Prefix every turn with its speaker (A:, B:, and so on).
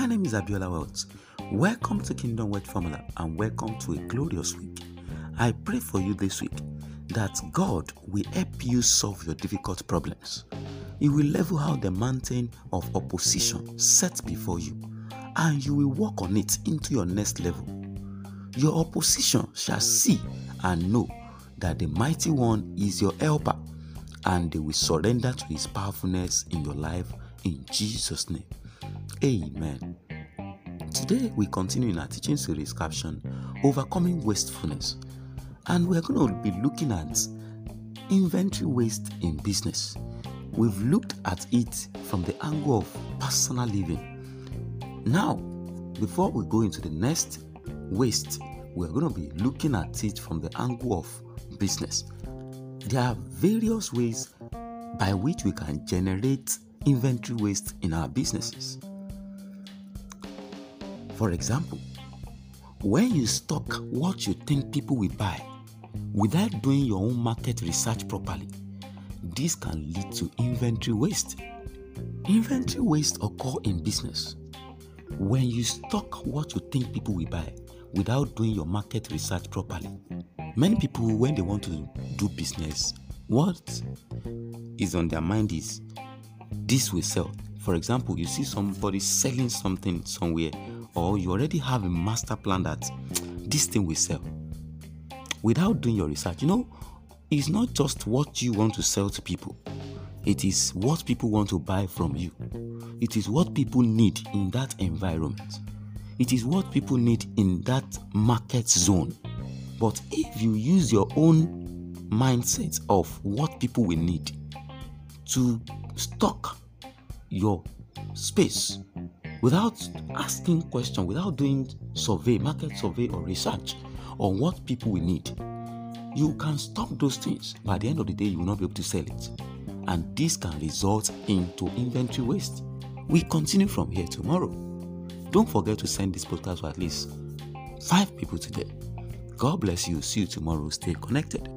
A: name is Abiola Welts. Welcome to Kingdom Word Formula and welcome to a glorious week. I pray for you this week that God will help you solve your difficult problems. He will level out the mountain of opposition set before you and you will walk on it into your next level. Your opposition shall see and know that the mighty one is your helper and they will surrender to his powerfulness in your life in Jesus' name. Amen. Today we continue in our teaching series caption Overcoming Wastefulness, and we're going to be looking at inventory waste in business. We've looked at it from the angle of personal living. Now, before we go into the next waste, we're going to be looking at it from the angle of business. There are various ways by which we can generate inventory waste in our businesses. For example, when you stock what you think people will buy without doing your own market research properly, this can lead to inventory waste. Inventory waste occur in business when you stock what you think people will buy without doing your market research properly. Many people, when they want to do business, what is on their mind is this will sell. For example, you see somebody selling something somewhere or you already have a master plan that this thing will sell without doing your research. You know, it's not just what you want to sell to people, it is what people want to buy from you. It is what people need in that environment. It is what people need in that market zone. But if you use your own mindset of what people will need to stock your space without asking question without doing survey market survey or research on what people will need you can stop those things. By the end of the day you will not be able to sell it. And this can result into inventory waste. We continue from here tomorrow. Don't forget to send this podcast to at least five people today. God bless you. See you tomorrow. Stay connected